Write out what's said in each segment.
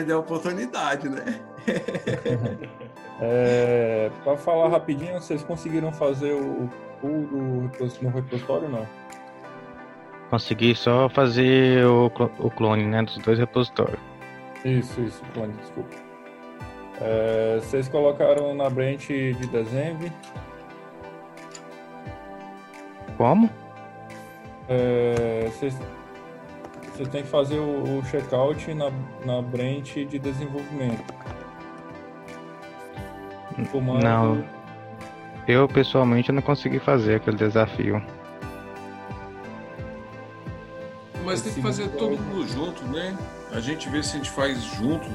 Perder a oportunidade, né? é, para falar rapidinho, vocês conseguiram fazer o pool do, no repositório não? Consegui só fazer o, o clone, né, dos dois repositórios. Isso, isso, clone, desculpa. É, vocês colocaram na branch de dezembro. Como? É, vocês, vocês têm que fazer o, o checkout na, na branch de desenvolvimento. Comando... Não. Eu pessoalmente não consegui fazer aquele desafio. Mas tem que fazer todo mundo junto, né? A gente vê se a gente faz junto.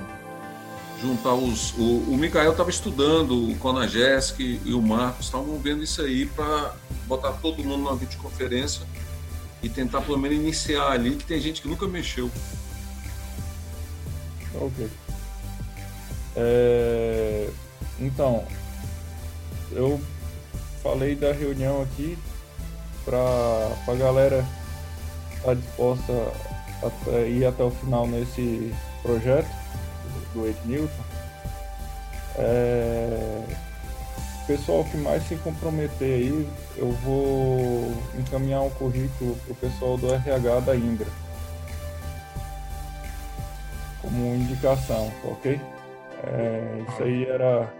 Juntar os. O, o Mikael estava estudando, o Conagesk e o Marcos estavam vendo isso aí para botar todo mundo numa videoconferência e tentar pelo menos iniciar ali, que tem gente que nunca mexeu. Ok. É... Então, eu falei da reunião aqui para a galera estar tá disposta a ir até o final nesse projeto do Ed Newton. É, pessoal que mais se comprometer aí, eu vou encaminhar um currículo para o pessoal do RH da Indra como indicação, ok? É, isso aí era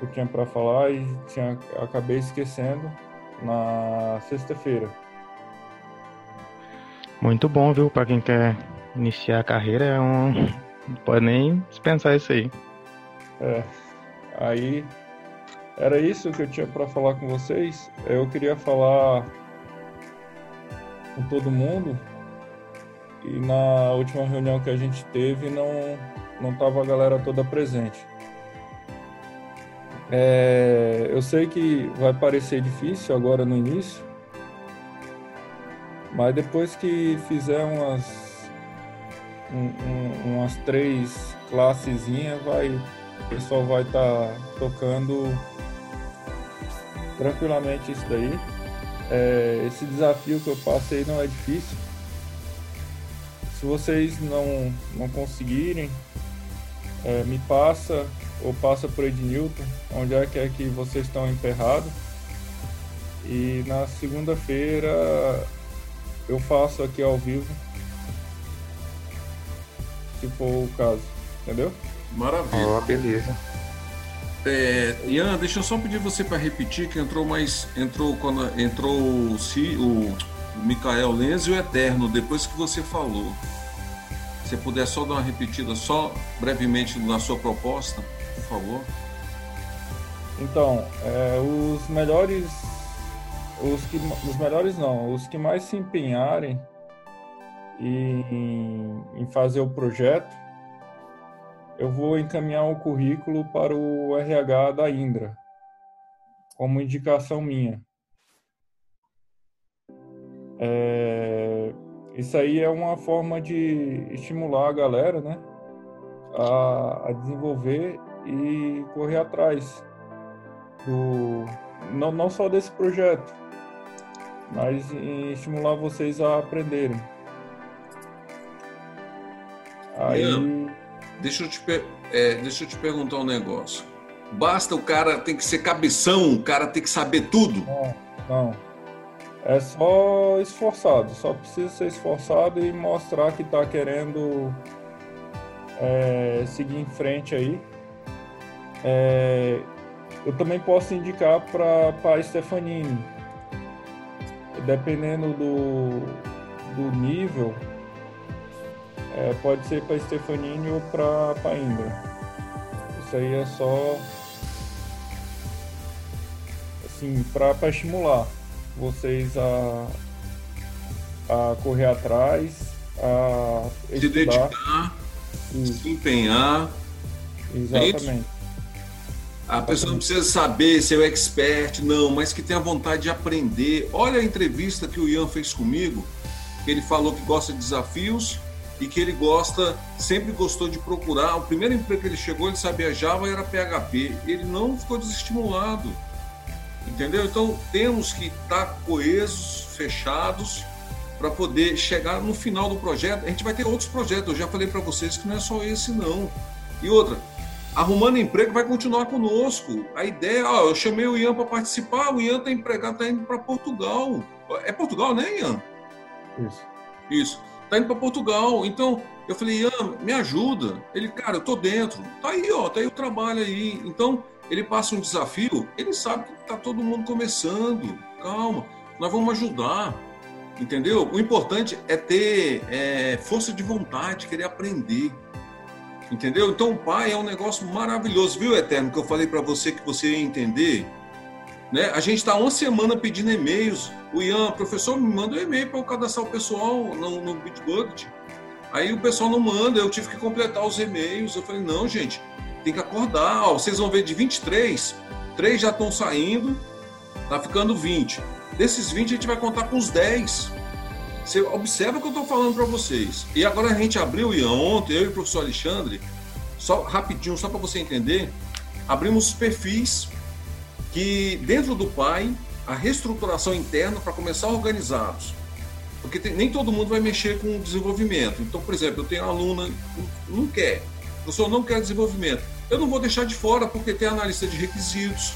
eu tinha para falar e tinha, acabei esquecendo na sexta-feira. Muito bom, viu? Para quem quer iniciar a carreira, é um... não pode nem dispensar isso aí. É. Aí era isso que eu tinha para falar com vocês. Eu queria falar com todo mundo e na última reunião que a gente teve não não tava a galera toda presente. É, eu sei que vai parecer difícil agora no início, mas depois que fizer umas, um, um, umas três classezinhas, vai, o pessoal vai estar tá tocando tranquilamente isso daí. É, esse desafio que eu passei não é difícil. Se vocês não, não conseguirem, é, me passa ou passa por Ednilton, onde é que é que vocês estão emperrados. E na segunda-feira eu faço aqui ao vivo, se for o caso, entendeu? Maravilha. Oh, beleza. É, Ian, deixa eu só pedir você para repetir que entrou mais. Entrou quando entrou o, o, o Mikael Lenz e o Eterno, depois que você falou. Se puder só dar uma repetida, só brevemente na sua proposta por favor? Então, é, os melhores, os que, os melhores não, os que mais se empenharem em, em fazer o projeto, eu vou encaminhar o currículo para o RH da Indra, como indicação minha. É, isso aí é uma forma de estimular a galera, né, a, a desenvolver e correr atrás do não, não só desse projeto, mas em estimular vocês a aprenderem. Aí... deixa, eu te, é, deixa eu te perguntar um negócio. Basta o cara tem que ser cabeção, o cara tem que saber tudo? Não, não. É só esforçado, só precisa ser esforçado e mostrar que está querendo é, seguir em frente aí é, eu também posso indicar para a Stefanini. Dependendo do, do nível, é, pode ser para Stefanini ou para Indra. Isso aí é só assim, para estimular vocês a, a correr atrás, a se dedicar, se empenhar. É Exatamente. A pessoa não precisa saber ser o expert, não, mas que tenha vontade de aprender. Olha a entrevista que o Ian fez comigo, que ele falou que gosta de desafios e que ele gosta, sempre gostou de procurar. O primeiro emprego que ele chegou, ele sabia Java era PHP. Ele não ficou desestimulado. Entendeu? Então temos que estar coesos, fechados, para poder chegar no final do projeto. A gente vai ter outros projetos, eu já falei para vocês que não é só esse, não. E outra, arrumando emprego vai continuar conosco. A ideia, ó, eu chamei o Ian para participar, o Ian está empregado, está indo para Portugal. É Portugal, né, Ian? Isso. Isso. Está indo para Portugal. Então, eu falei, Ian, me ajuda. Ele, cara, eu tô dentro. Tá aí, ó, tá aí o trabalho aí. Então, ele passa um desafio, ele sabe que tá todo mundo começando. Calma, nós vamos ajudar. Entendeu? O importante é ter é, força de vontade, querer aprender. Entendeu? Então, o pai é um negócio maravilhoso, viu, Eterno? Que eu falei para você que você ia entender. Né? A gente está uma semana pedindo e-mails. O Ian, professor, me manda um e-mail para eu cadastrar o pessoal no, no Bitbucket. Aí o pessoal não manda, eu tive que completar os e-mails. Eu falei, não, gente, tem que acordar. Ó, vocês vão ver de 23, três já estão saindo, tá ficando 20. Desses 20, a gente vai contar com os 10. Você observa o que eu estou falando para vocês. E agora a gente abriu, Ian, ontem, eu e o professor Alexandre, só rapidinho, só para você entender, abrimos os perfis que, dentro do PAI, a reestruturação interna para começar organizados. Porque tem, nem todo mundo vai mexer com o desenvolvimento. Então, por exemplo, eu tenho aluna não quer, o professor não quer desenvolvimento. Eu não vou deixar de fora porque tem analista de requisitos,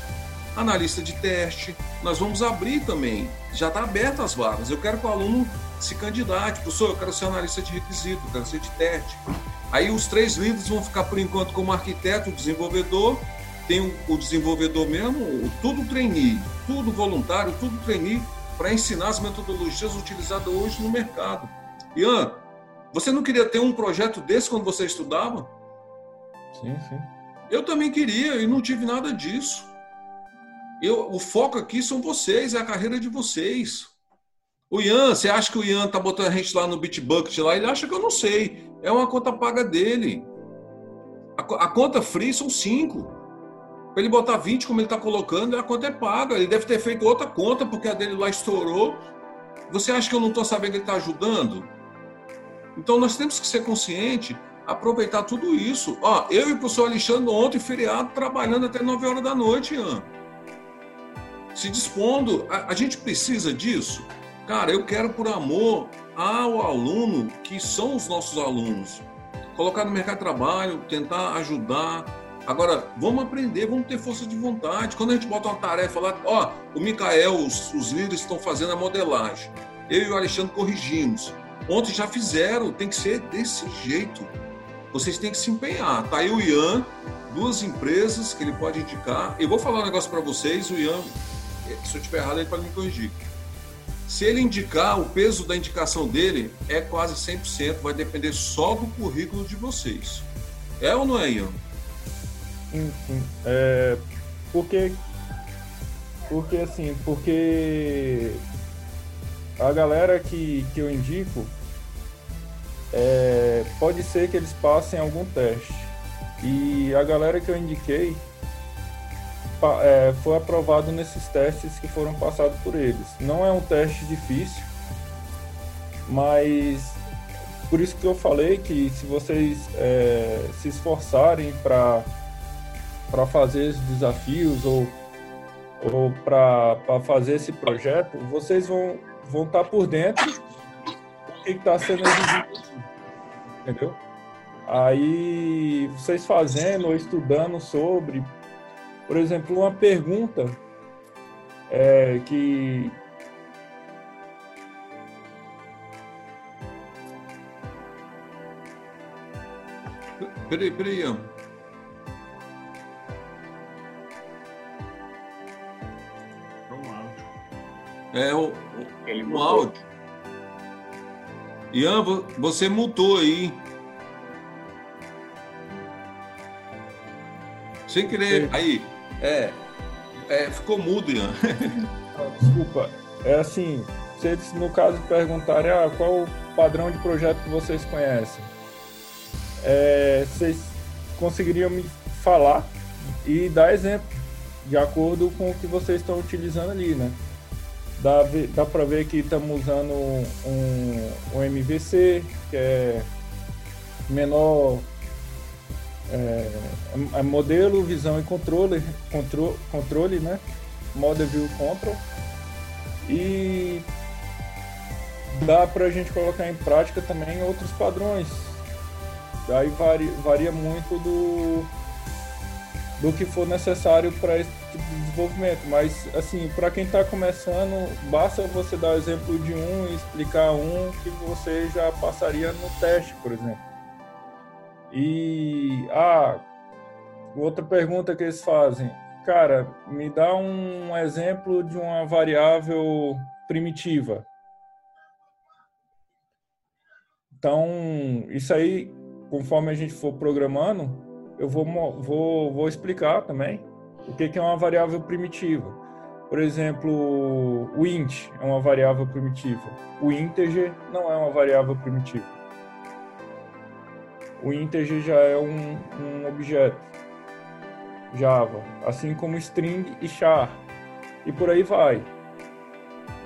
analista de teste. Nós vamos abrir também. Já está aberto as vagas. Eu quero que o aluno se candidate. Professor, eu quero ser analista de requisito, eu quero ser de teste. Aí os três líderes vão ficar por enquanto como arquiteto, desenvolvedor, tem o, o desenvolvedor mesmo, tudo trainee, tudo voluntário, tudo trainee para ensinar as metodologias utilizadas hoje no mercado. Ian, você não queria ter um projeto desse quando você estudava? Sim, sim. Eu também queria e não tive nada disso. Eu, o foco aqui são vocês, é a carreira de vocês. O Ian, você acha que o Ian tá botando a gente lá no Bitbucket lá? Ele acha que eu não sei. É uma conta paga dele. A, a conta free são cinco. Para ele botar 20, como ele está colocando, a conta é paga. Ele deve ter feito outra conta, porque a dele lá estourou. Você acha que eu não estou sabendo que ele está ajudando? Então nós temos que ser conscientes, aproveitar tudo isso. Ó, eu e o professor Alexandre ontem, feriado, trabalhando até 9 horas da noite, Ian se dispondo. A, a gente precisa disso. Cara, eu quero por amor ao aluno que são os nossos alunos. Colocar no mercado de trabalho, tentar ajudar. Agora, vamos aprender, vamos ter força de vontade. Quando a gente bota uma tarefa lá, ó, o Micael, os, os líderes estão fazendo a modelagem. Eu e o Alexandre corrigimos. Ontem já fizeram, tem que ser desse jeito. Vocês têm que se empenhar. Tá aí o Ian, duas empresas que ele pode indicar. Eu vou falar um negócio para vocês, o Ian se eu estiver errado, ele pode me corrigir. Se ele indicar, o peso da indicação dele é quase 100%, vai depender só do currículo de vocês. É ou não é, Ian? Hum, hum. É, porque, porque assim, porque a galera que, que eu indico, é, pode ser que eles passem algum teste. E a galera que eu indiquei, é, foi aprovado nesses testes que foram passados por eles. Não é um teste difícil, mas por isso que eu falei que se vocês é, se esforçarem para para fazer os desafios ou ou para fazer esse projeto, vocês vão vão estar tá por dentro do que está sendo exigido, entendeu? Aí vocês fazendo ou estudando sobre por exemplo, uma pergunta é, que Peraí, peraí, Ian. É o, Ele o áudio. Ian, vo- você mutou aí. Sem querer. Sim. Aí. É. É, ficou mudo, Ian. Desculpa. É assim, se eles, no caso, perguntarem ah, qual o padrão de projeto que vocês conhecem, é, vocês conseguiriam me falar e dar exemplo, de acordo com o que vocês estão utilizando ali, né? Dá, dá para ver que estamos usando um, um MVC, que é menor é, é modelo, visão e controle, contro, controle, né? Model View Control. E dá para a gente colocar em prática também outros padrões. Daí varia, varia muito do, do que for necessário para esse tipo desenvolvimento. Mas, assim, para quem está começando, basta você dar o exemplo de um e explicar um que você já passaria no teste, por exemplo. E, ah, outra pergunta que eles fazem, cara, me dá um exemplo de uma variável primitiva. Então, isso aí, conforme a gente for programando, eu vou, vou, vou explicar também o que, é uma variável primitiva. Por exemplo, o int é uma variável primitiva. O integer não é uma variável primitiva. O integer já é um, um objeto Java, assim como string e char. E por aí vai.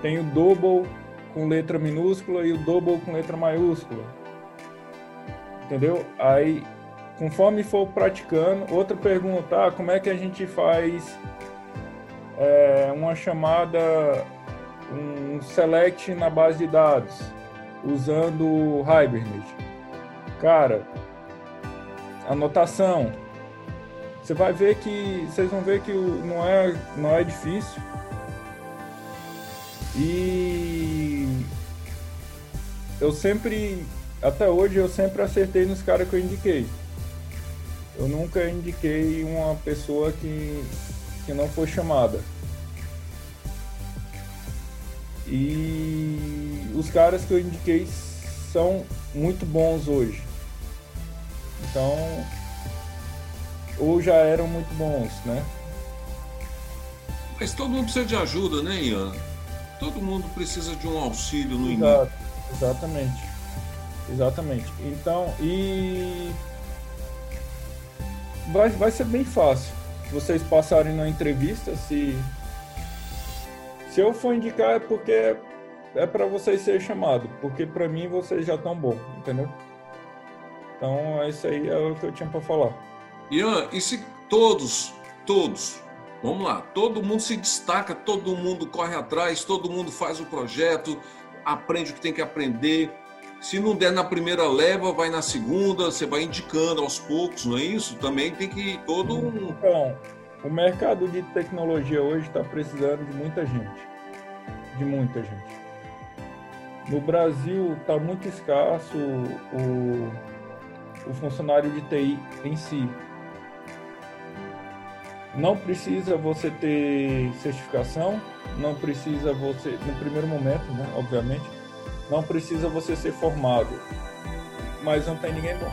Tem o double com letra minúscula e o double com letra maiúscula. Entendeu? Aí, conforme for praticando, outra pergunta, ah, como é que a gente faz é, uma chamada, um select na base de dados, usando o Hibernate? Cara, anotação. Você vai ver que, vocês vão ver que não é, não é difícil. E eu sempre, até hoje, eu sempre acertei nos caras que eu indiquei. Eu nunca indiquei uma pessoa que, que não foi chamada. E os caras que eu indiquei são muito bons hoje. Então, ou já eram muito bons, né? Mas todo mundo precisa de ajuda, né, Ian? Todo mundo precisa de um auxílio no Exato, início. Exatamente. Exatamente. Então, e vai, vai ser bem fácil. Vocês passarem na entrevista, se se eu for indicar é porque é para vocês ser chamado, porque para mim vocês já estão bom, entendeu? Então, é isso aí é o que eu tinha para falar. Ian, e se todos, todos, vamos lá, todo mundo se destaca, todo mundo corre atrás, todo mundo faz o projeto, aprende o que tem que aprender. Se não der na primeira leva, vai na segunda, você vai indicando aos poucos, não é isso? Também tem que todo um. Então, o mercado de tecnologia hoje está precisando de muita gente. De muita gente. No Brasil está muito escasso o, o funcionário de TI em si. Não precisa você ter certificação, não precisa você, no primeiro momento, né, obviamente, não precisa você ser formado, mas não tem ninguém bom.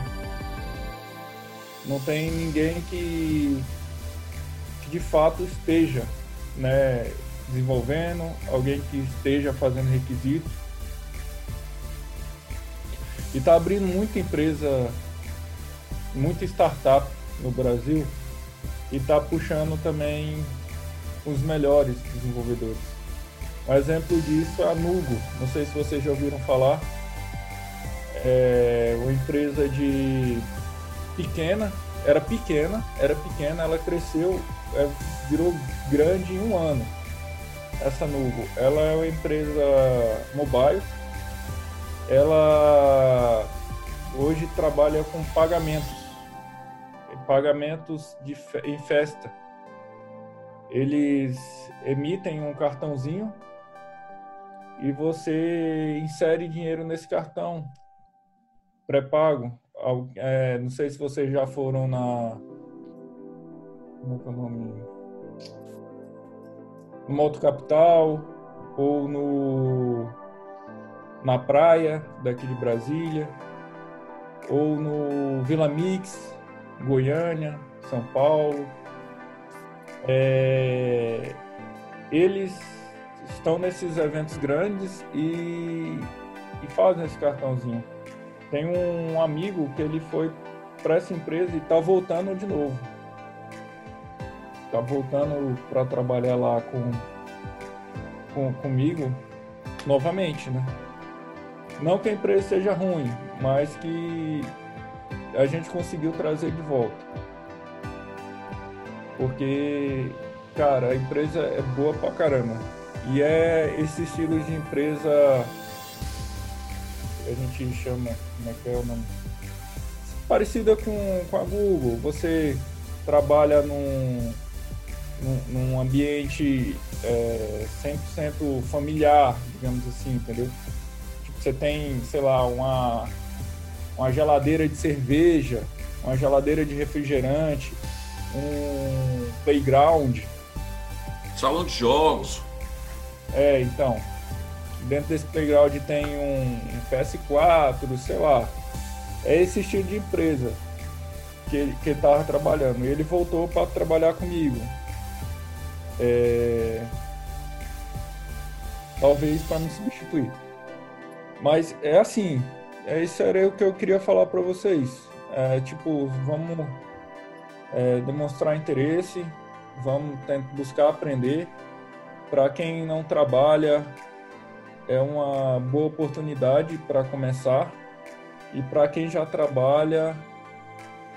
Não tem ninguém que, que de fato esteja né, desenvolvendo, alguém que esteja fazendo requisitos. E está abrindo muita empresa, muita startup no Brasil e está puxando também os melhores desenvolvedores. Um exemplo disso é a Nugo, não sei se vocês já ouviram falar. É uma empresa de pequena, era pequena, era pequena, ela cresceu, é, virou grande em um ano. Essa Nugo, ela é uma empresa mobile, ela hoje trabalha com pagamentos pagamentos de, em festa. Eles emitem um cartãozinho e você insere dinheiro nesse cartão pré-pago. É, não sei se vocês já foram na. Como é que é o nome? No Moto Capital ou no na praia daqui de Brasília ou no Vila Mix Goiânia, São Paulo. É, eles estão nesses eventos grandes e, e fazem esse cartãozinho. Tem um amigo que ele foi para essa empresa e está voltando de novo. Está voltando para trabalhar lá com, com comigo novamente, né? Não que a empresa seja ruim, mas que a gente conseguiu trazer de volta. Porque, cara, a empresa é boa pra caramba. E é esse estilo de empresa que a gente chama, como é que é o nome? Parecida com, com a Google. Você trabalha num, num, num ambiente é, 100% familiar, digamos assim, entendeu? Tipo, você tem, sei lá, uma, uma geladeira de cerveja, uma geladeira de refrigerante, um playground. Salão de jogos. É, então. Dentro desse playground tem um, um PS4, sei lá. É esse estilo de empresa que ele, que ele tava trabalhando. E ele voltou para trabalhar comigo. É... Talvez para me substituir. Mas é assim, é isso era o que eu queria falar para vocês. É, tipo, vamos é, demonstrar interesse, vamos buscar aprender. Para quem não trabalha, é uma boa oportunidade para começar. E para quem já trabalha,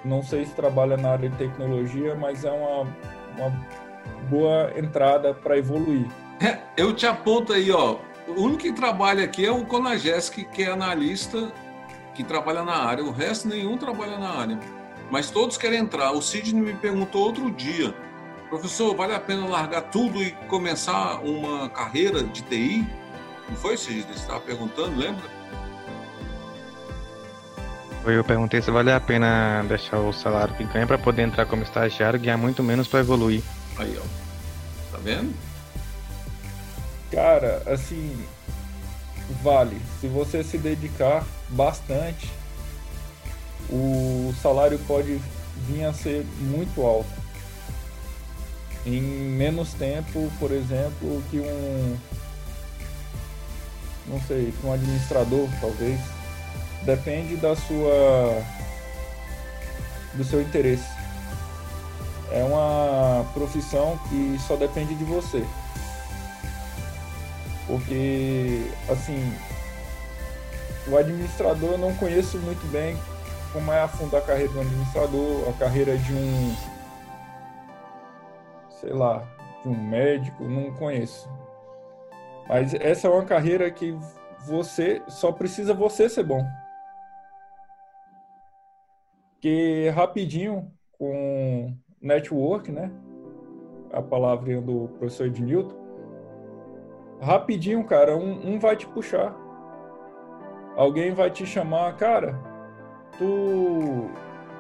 não sei se trabalha na área de tecnologia, mas é uma, uma boa entrada para evoluir. É, eu te aponto aí, ó. O único que trabalha aqui é o Conagesc, que é analista que trabalha na área. O resto nenhum trabalha na área. Mas todos querem entrar. O Sidney me perguntou outro dia, professor, vale a pena largar tudo e começar uma carreira de TI? Não foi, Sidney? Você estava perguntando, lembra? Eu perguntei se vale a pena deixar o salário que ganha para poder entrar como estagiário e ganhar muito menos para evoluir. Aí, ó. Tá vendo? Cara, assim, vale. Se você se dedicar bastante, o salário pode vir a ser muito alto. Em menos tempo, por exemplo, que um. Não sei, que um administrador, talvez. Depende da sua. do seu interesse. É uma profissão que só depende de você. Porque, assim, o administrador eu não conheço muito bem como é a fundo a carreira do administrador, a carreira de um, sei lá, de um médico, não conheço. Mas essa é uma carreira que você só precisa você ser bom. Que rapidinho com network, né? A palavrinha do professor de Newton. Rapidinho, cara, um, um vai te puxar. Alguém vai te chamar, cara, tu,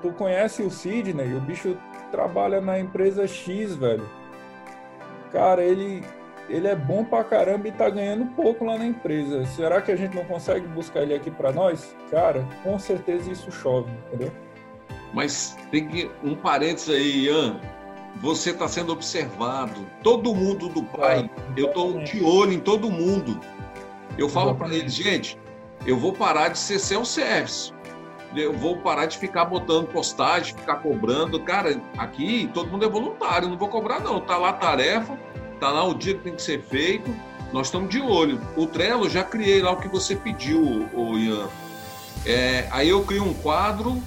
tu conhece o Sidney, o bicho trabalha na empresa X, velho. Cara, ele, ele é bom pra caramba e tá ganhando pouco lá na empresa. Será que a gente não consegue buscar ele aqui para nós? Cara, com certeza isso chove, entendeu? Mas tem que. Um parênteses aí, Ian. Você está sendo observado. Todo mundo do pai, ah, eu estou de olho em todo mundo. Eu falo para eles, gente, eu vou parar de ser self-service eu vou parar de ficar botando postagem, ficar cobrando. Cara, aqui todo mundo é voluntário, não vou cobrar não. Tá lá a tarefa, tá lá o dia que tem que ser feito. Nós estamos de olho. O Trello já criei lá o que você pediu, o Ian. É, aí eu crio um quadro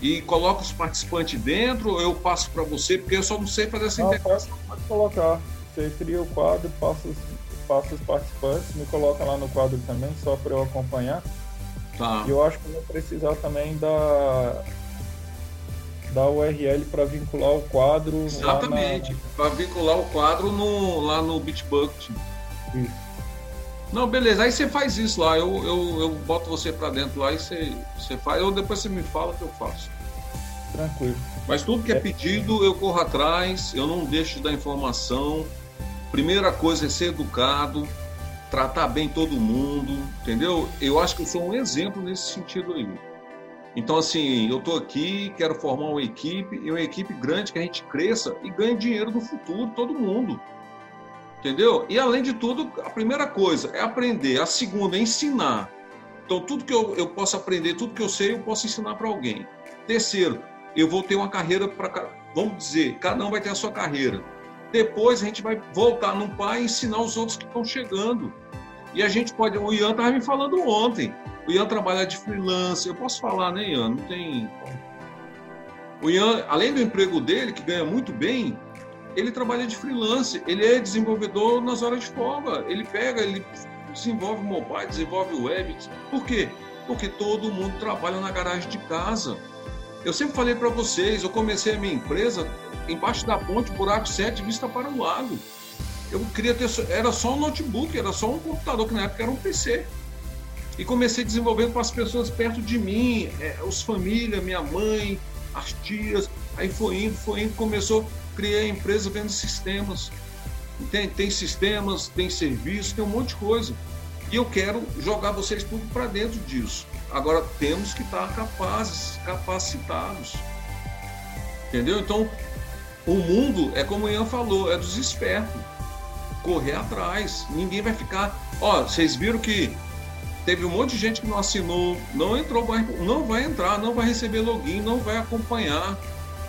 e coloco os participantes dentro, eu passo para você, porque eu só não sei fazer essa não, integração. Pode, pode colocar. Você cria o quadro, passa os, passa os participantes, me coloca lá no quadro também, só para eu acompanhar. Tá. E eu acho que vou precisar também da da URL para vincular o quadro. Exatamente, na... para vincular o quadro no, lá no Bitbucket. Isso. Não, beleza, aí você faz isso lá, eu, eu, eu boto você para dentro lá e você, você faz, ou depois você me fala que eu faço. Tranquilo. Mas tudo que é, é pedido, eu corro atrás, eu não deixo de dar informação. Primeira coisa é ser educado, tratar bem todo mundo, entendeu? Eu acho que eu sou um exemplo nesse sentido aí. Então, assim, eu estou aqui, quero formar uma equipe, e uma equipe grande que a gente cresça e ganhe dinheiro no futuro, todo mundo. Entendeu? E, além de tudo, a primeira coisa é aprender, a segunda é ensinar. Então, tudo que eu, eu posso aprender, tudo que eu sei, eu posso ensinar para alguém. Terceiro, eu vou ter uma carreira para. Vamos dizer, cada um vai ter a sua carreira. Depois a gente vai voltar no pai e ensinar os outros que estão chegando. E a gente pode. O Ian estava me falando ontem. O Ian trabalha de freelance. Eu posso falar, né, Ian? Não tem. O Ian, além do emprego dele, que ganha muito bem, ele trabalha de freelance. Ele é desenvolvedor nas horas de folga. Ele pega, ele desenvolve mobile, desenvolve web. Por quê? Porque todo mundo trabalha na garagem de casa. Eu sempre falei para vocês, eu comecei a minha empresa embaixo da ponte, buraco 7, vista para o lago. Eu queria ter, era só um notebook, era só um computador, que na época era um PC. E comecei desenvolvendo com as pessoas perto de mim, é, os família, minha mãe, as tias. Aí foi indo, foi indo, começou, criei a empresa vendo sistemas. Tem, tem sistemas, tem serviços, tem um monte de coisa. E eu quero jogar vocês tudo para dentro disso. Agora temos que estar capazes, capacitados. Entendeu? Então, o mundo é como o Ian falou, é dos espertos. Correr atrás. Ninguém vai ficar. Ó, vocês viram que teve um monte de gente que não assinou, não entrou, não vai entrar, não vai receber login, não vai acompanhar.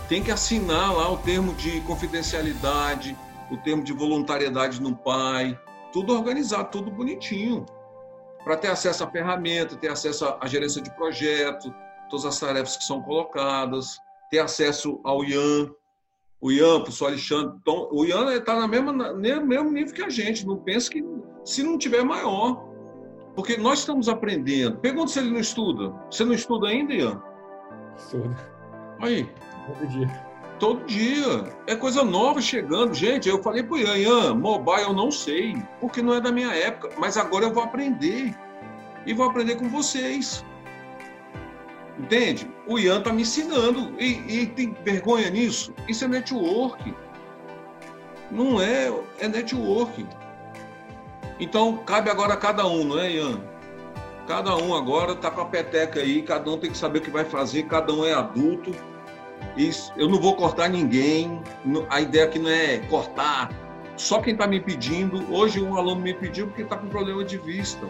Tem que assinar lá o termo de confidencialidade, o termo de voluntariedade no pai, tudo organizado, tudo bonitinho, para ter acesso à ferramenta, ter acesso à gerência de projeto, todas as tarefas que são colocadas, ter acesso ao IAM, o Ian, o Alexandre. Então, o Ian está no mesmo nível que a gente, não pensa que se não tiver maior. Porque nós estamos aprendendo. Pergunta se ele não estuda. Você não estuda ainda, Ian? Estuda. Aí. Todo dia. Todo dia. É coisa nova chegando. Gente, eu falei pro Ian, Ian, mobile eu não sei, porque não é da minha época. Mas agora eu vou aprender. E vou aprender com vocês. Entende? O Ian tá me ensinando. E, e tem vergonha nisso? Isso é network. Não é, é network. Então, cabe agora a cada um, não é, Ian? Cada um agora está com a peteca aí, cada um tem que saber o que vai fazer, cada um é adulto. Isso, eu não vou cortar ninguém. A ideia aqui não é cortar. Só quem está me pedindo. Hoje um aluno me pediu porque está com problema de vista.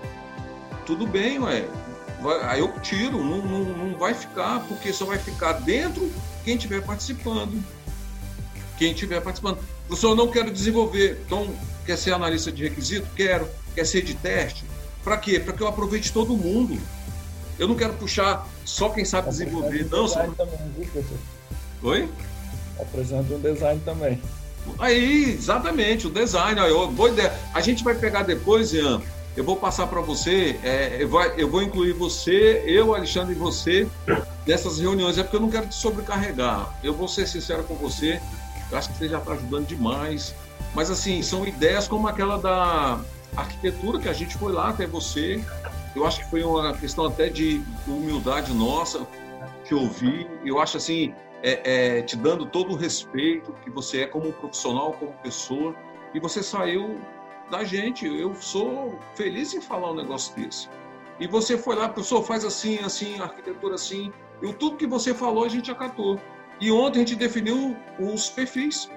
Tudo bem, ué. Vai, aí eu tiro, não, não, não vai ficar, porque só vai ficar dentro quem estiver participando. Quem estiver participando. Professor, eu não quero desenvolver. Então, Quer ser analista de requisito? Quero. Quer ser de teste? Para quê? Para que eu aproveite todo mundo. Eu não quero puxar só quem sabe desenvolver. Não, só... também, viu, Oi? Apresenta um design também. Aí, exatamente, o design. Aí, boa ideia. A gente vai pegar depois, Ian. Eu vou passar para você, é, eu, vou, eu vou incluir você, eu, Alexandre e você nessas reuniões. É porque eu não quero te sobrecarregar. Eu vou ser sincero com você. Eu acho que você já está ajudando demais. Mas, assim, são ideias como aquela da arquitetura, que a gente foi lá até você. Eu acho que foi uma questão até de humildade nossa, te ouvir. Eu acho, assim, é, é, te dando todo o respeito que você é como profissional, como pessoa. E você saiu da gente. Eu sou feliz em falar um negócio desse. E você foi lá, professor, faz assim, assim, arquitetura assim. E tudo que você falou a gente acatou. E ontem a gente definiu os perfis.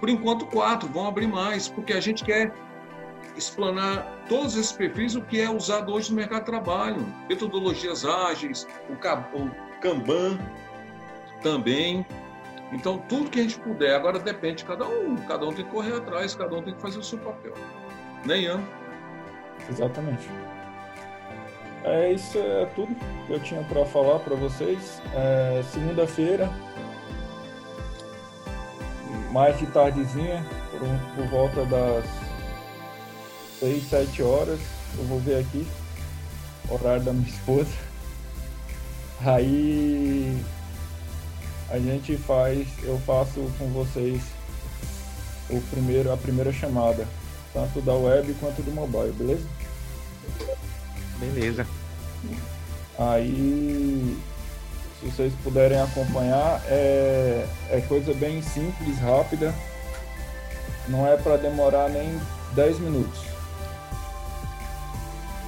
Por enquanto, quatro, vão abrir mais, porque a gente quer explanar todos esses perfis, o que é usado hoje no mercado de trabalho. Metodologias ágeis, o Kanban também. Então, tudo que a gente puder. Agora depende de cada um. Cada um tem que correr atrás, cada um tem que fazer o seu papel. Né, Ian? Exatamente. É, isso é tudo que eu tinha para falar para vocês. É, Segunda-feira, mais de tardezinha, por, por volta das 6, 7 horas. Eu vou ver aqui, horário da minha esposa. Aí a gente faz, eu faço com vocês o primeiro, a primeira chamada, tanto da web quanto do mobile, beleza? Beleza. Aí se vocês puderem acompanhar, é, é coisa bem simples, rápida. Não é para demorar nem 10 minutos.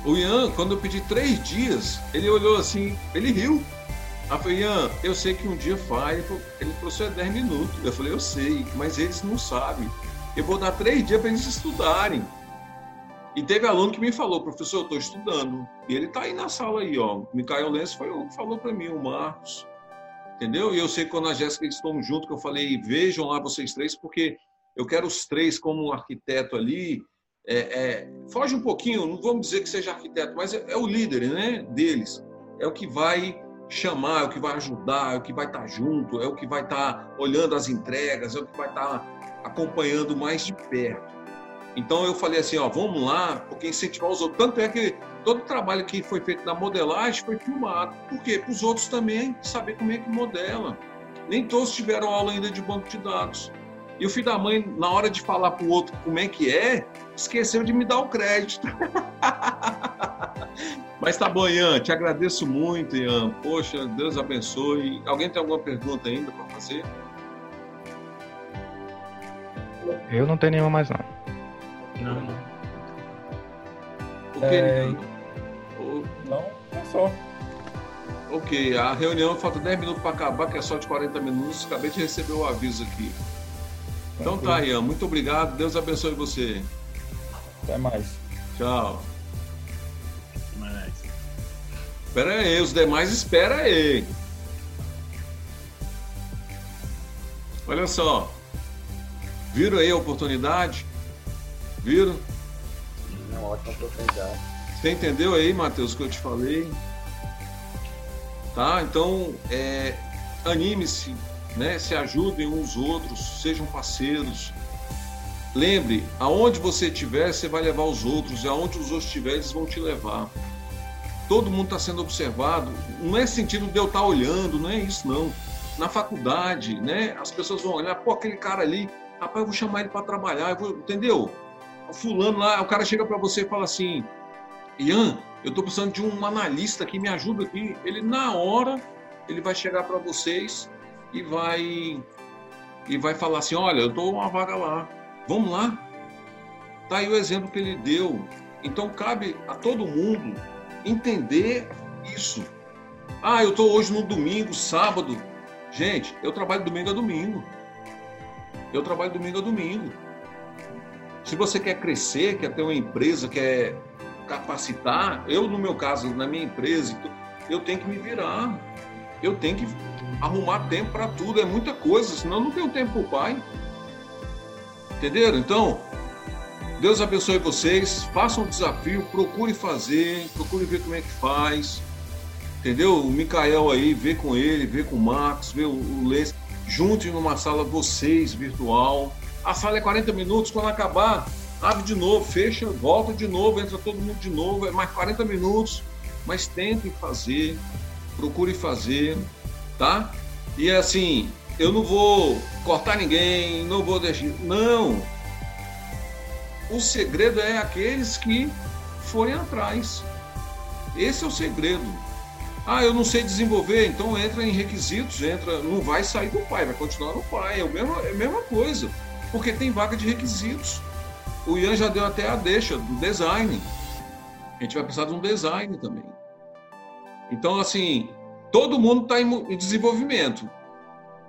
O Ian, quando eu pedi três dias, ele olhou assim, ele riu. Aí eu falei, Ian, eu sei que um dia faz. Ele falou, isso é 10 minutos. Eu falei, eu sei, mas eles não sabem. Eu vou dar três dias para eles estudarem. E teve aluno que me falou, professor, eu estou estudando. E ele está aí na sala aí, ó. Micael Lenz foi o que falou para mim, o Marcos. Entendeu? E eu sei que quando a Jéssica estão junto, que eu falei, vejam lá vocês três, porque eu quero os três como arquiteto ali. É, é, foge um pouquinho, não vamos dizer que seja arquiteto, mas é, é, o líder né, deles. É o que vai chamar, é o que vai ajudar, é o que vai estar tá junto, é o que vai estar tá olhando as entregas, é o que vai estar tá acompanhando mais de perto. Então eu falei assim, ó, vamos lá, porque incentivar os outros. Tanto é que todo o trabalho que foi feito na modelagem foi filmado. Por quê? Para os outros também saber como é que modela. Nem todos tiveram aula ainda de banco de dados. E o filho da mãe, na hora de falar para o outro como é que é, esqueceu de me dar o crédito. Mas tá bom, Ian, te agradeço muito, Ian. Poxa, Deus abençoe. Alguém tem alguma pergunta ainda para fazer? Eu não tenho nenhuma mais, não. Não, não. O que, É, Ian? O- Não, é só. Ok, a reunião falta 10 minutos para acabar, que é só de 40 minutos. Acabei de receber o aviso aqui. Então tá, Ian, muito obrigado. Deus abençoe você. Até mais. Tchau. Mas. Espera aí, os demais espera aí. Olha só. Viram aí a oportunidade? Viram? É uma ótima oportunidade. Você entendeu aí, Matheus, o que eu te falei? Tá? Então, é, anime-se, né? se ajudem uns outros, sejam parceiros. Lembre, aonde você estiver, você vai levar os outros, e aonde os outros estiverem, eles vão te levar. Todo mundo está sendo observado. Não é sentido de eu estar olhando, não é isso, não. Na faculdade, né? As pessoas vão olhar, pô, aquele cara ali, rapaz, eu vou chamar ele para trabalhar, vou- entendeu? Fulano lá, o cara chega para você e fala assim, Ian, eu estou precisando de um analista que me ajuda aqui. Ele, na hora, ele vai chegar para vocês e vai e vai falar assim, olha, eu dou uma vaga lá. Vamos lá? Tá aí o exemplo que ele deu. Então, cabe a todo mundo entender isso. Ah, eu estou hoje no domingo, sábado. Gente, eu trabalho domingo a domingo. Eu trabalho domingo a domingo. Se você quer crescer, quer ter uma empresa, quer capacitar, eu, no meu caso, na minha empresa, eu tenho que me virar. Eu tenho que arrumar tempo para tudo. É muita coisa, senão não tenho tempo para o pai. Entenderam? Então, Deus abençoe vocês. Façam o desafio, procure fazer, procure ver como é que faz. Entendeu? O Mikael aí, vê com ele, vê com o Marcos, vê o, o Les. Junte numa sala vocês, virtual. A sala é 40 minutos, quando acabar, abre de novo, fecha, volta de novo, entra todo mundo de novo, é mais 40 minutos. Mas tentem fazer, procure fazer, tá? E assim, eu não vou cortar ninguém, não vou deixar. Não! O segredo é aqueles que forem atrás. Esse é o segredo. Ah, eu não sei desenvolver, então entra em requisitos, entra, não vai sair do pai, vai continuar no pai. É, o mesmo, é a mesma coisa, porque tem vaga de requisitos. O Ian já deu até a deixa do design. A gente vai precisar de um design também. Então, assim, todo mundo está em, em desenvolvimento.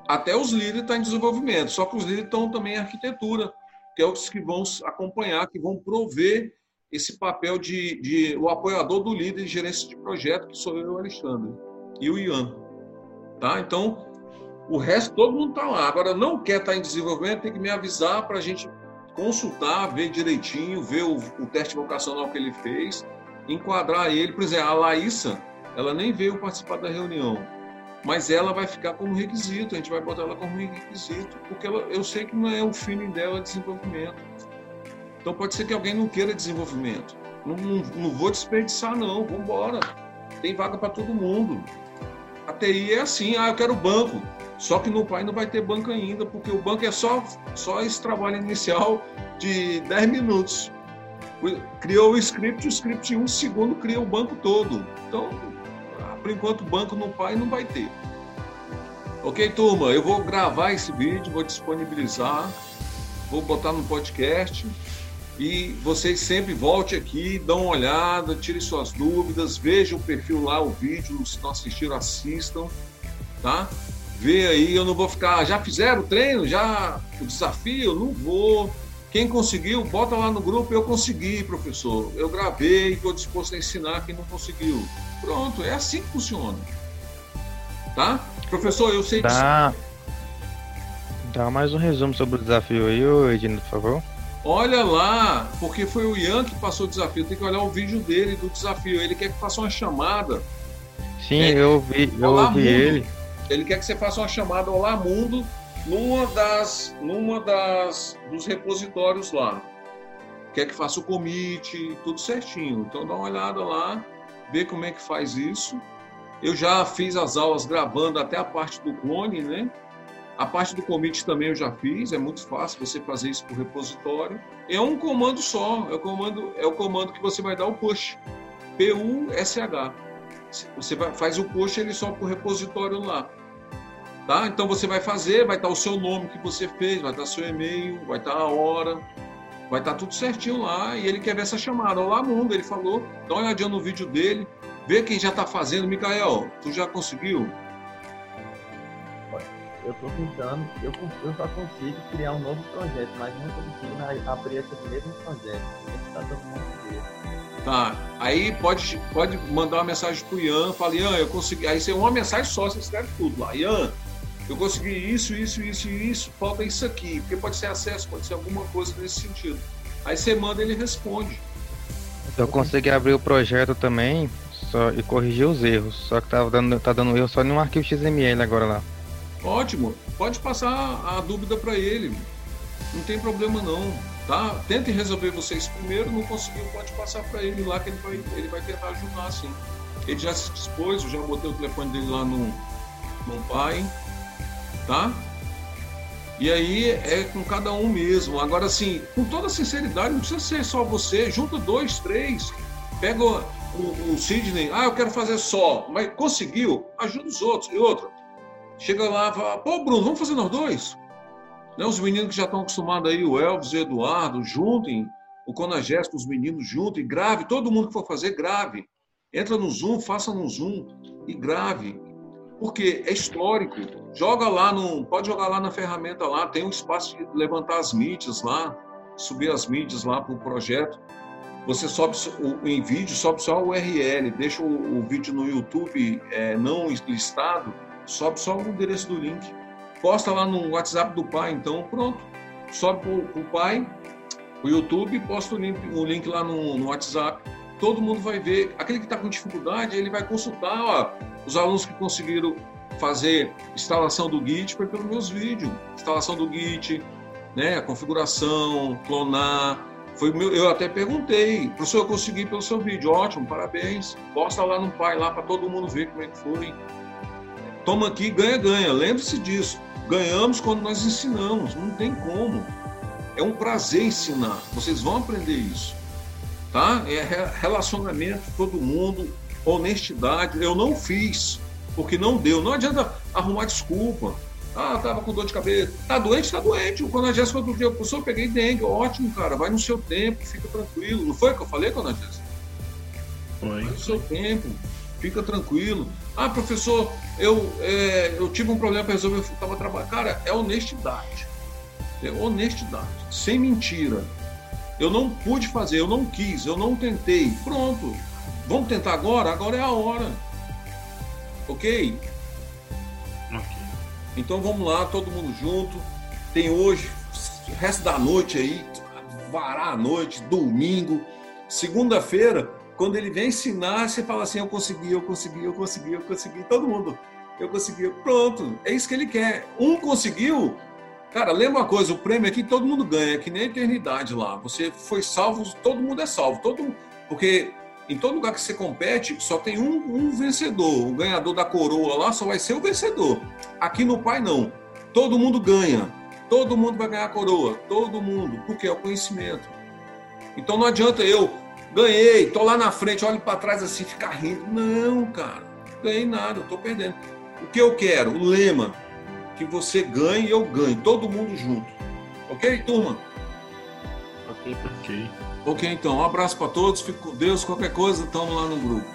Até os líderes estão em desenvolvimento, só que os líderes estão também em arquitetura, que é os que vão acompanhar, que vão prover esse papel de, de o apoiador do líder de gerência de projeto, que sou eu, Alexandre, e o Ian. Tá? Então, o resto, todo mundo está lá. Agora, não quer estar em desenvolvimento, tem que me avisar para a gente consultar, ver direitinho, ver o, o, teste vocacional que ele fez, enquadrar ele. Por exemplo, a Laísa, ela nem veio participar da reunião, mas ela vai ficar como requisito, a gente vai botar ela como requisito, porque ela, eu sei que não é o feeling dela desenvolvimento. Então pode ser que alguém não queira desenvolvimento. Não, não, não vou desperdiçar, não. Vamos embora. Tem vaga para todo mundo. A TI é assim, ah, eu quero banco. Só que no pai não vai ter banco ainda, porque o banco é só, só esse trabalho inicial de 10 minutos. Criou o script, o script em um segundo cria o banco todo. Então, por enquanto, banco no pai não vai ter. Ok, turma? Eu vou gravar esse vídeo, vou disponibilizar, vou botar no podcast. E vocês sempre voltem aqui, dão uma olhada, tirem suas dúvidas, vejam o perfil lá, o vídeo, se não assistiram, assistam, tá? Vê aí, eu não vou ficar. Já fizeram o treino? Já o desafio? Não vou. Quem conseguiu, bota lá no grupo. Eu consegui, professor. Eu gravei, estou disposto a ensinar quem não conseguiu. Pronto, é assim que funciona. Tá? Professor, eu sei Dá, dá mais um resumo sobre o desafio aí, Edino, por favor. Olha lá, porque foi o Ian que passou o desafio. Tem que olhar o vídeo dele do desafio. Ele quer que faça uma chamada. Sim, É. eu ouvi, eu ouvi mundo. ele. Ele quer que você faça uma chamada Olá Mundo numa das, numa das dos repositórios lá. quer que faça o commit, tudo certinho. Então dá uma olhada lá, vê como é que faz isso. Eu já fiz as aulas gravando até a parte do clone, né? A parte do commit também eu já fiz, é muito fácil você fazer isso por repositório. É um comando só, é o comando, é o comando que você vai dar o push. P-U-S-H. Você vai, faz o push ele só por repositório lá. Tá? Então você vai fazer, vai estar o seu nome que você fez, vai estar seu e-mail, vai estar a hora, vai estar tudo certinho lá e ele quer ver essa chamada. Olá, mundo, ele falou, dá uma olhadinha no vídeo dele, vê quem já está fazendo. Micael, tu já conseguiu? eu estou tentando, eu, eu só consigo criar um novo projeto, mas não conseguindo abrir esse mesmo projeto. Está todo mundo ver. Tá, aí pode, pode mandar uma mensagem pro Ian, fala, Ian, eu consegui. Aí você uma mensagem só, você escreve tudo lá. Ian, eu consegui isso, isso, isso e isso, falta isso aqui, porque pode ser acesso, pode ser alguma coisa nesse sentido. Aí você manda ele responde. Eu consegui abrir o projeto também só, e corrigir os erros, só que tava dando, tá dando erro só em um arquivo XML agora lá. Ótimo, pode passar a dúvida para ele. Não tem problema não, tá? Tentem resolver vocês primeiro, não conseguiu, pode passar para ele lá que ele vai, ele vai tentar ajudar sim. Ele já se dispôs, eu já botei o telefone dele lá no, no pai, tá? E aí é com cada um mesmo. Agora, assim, com toda sinceridade, não precisa ser só você, junta dois, três, pega o, o, o Sidney, ah, eu quero fazer só, mas conseguiu, ajuda os outros. E outra, chega lá e fala, pô, Bruno, vamos fazer nós dois? Né, os meninos que já estão acostumados aí, o Elvis e o Eduardo, juntem o Conagés com os meninos junto e grave, todo mundo que for fazer, grave. Entra no Zoom, faça no Zoom e grave. Porque é histórico. Joga lá no. Pode jogar lá na ferramenta lá, tem um espaço de levantar as mídias lá, subir as mídias lá para o projeto. Você sobe em vídeo, sobe só o URL, deixa o, o vídeo no YouTube é, não listado sobe só o endereço do link. Posta lá no WhatsApp do pai, então pronto. Sobe para o pai, o YouTube, posta o link, o link lá no, no WhatsApp. Todo mundo vai ver. Aquele que está com dificuldade, ele vai consultar. Ó, os alunos que conseguiram fazer instalação do Git foi pelos meus vídeos. Instalação do Git, né, configuração, clonar. Foi meu, eu até perguntei, professor, eu consegui pelo seu vídeo, ótimo, parabéns. Posta lá no pai lá para todo mundo ver como é que foi. Toma aqui, ganha, ganha. Lembre-se disso. Ganhamos quando nós ensinamos, não tem como. É um prazer ensinar. Vocês vão aprender isso. Tá? É relacionamento, todo mundo, honestidade. Eu não fiz, porque não deu. Não adianta arrumar desculpa. Ah, tava com dor de cabeça. Tá doente? Tá doente. Quando a Jéssica outro dia, professor, eu peguei dengue. Ótimo, cara. Vai no seu tempo, fica tranquilo. Não foi o que eu falei, Dona Jéssica? Foi. Vai no seu tempo, fica tranquilo. Ah, professor, eu, é, eu tive um problema para resolver, eu estava trabalhando. Cara, é honestidade. É honestidade, sem mentira. Eu não pude fazer, eu não quis, eu não tentei. Pronto. Vamos tentar agora? Agora é a hora. Ok? Ok. Então vamos lá, todo mundo junto. Tem hoje, o resto da noite aí, varar a noite, domingo, segunda-feira quando ele vem ensinar, você fala assim: eu consegui, eu consegui, eu consegui, eu consegui. Todo mundo, eu consegui. Pronto, é isso que ele quer. Um conseguiu. Cara, lembra uma coisa: o prêmio aqui todo mundo ganha, que nem a eternidade lá. Você foi salvo, todo mundo é salvo. Todo, porque em todo lugar que você compete, só tem um, um vencedor. O ganhador da coroa lá só vai ser o vencedor. Aqui no Pai, não. Todo mundo ganha. Todo mundo vai ganhar a coroa. Todo mundo. Porque é o conhecimento. Então não adianta eu Ganhei, tô lá na frente, olho para trás assim, ficar rindo. Não, cara, ganhei nada, eu tô perdendo. O que eu quero? O lema, que você ganhe e eu ganhe, todo mundo junto. Ok, turma? Ok, ok. Ok, então, um abraço para todos, fico com Deus, qualquer coisa, estamos lá no grupo.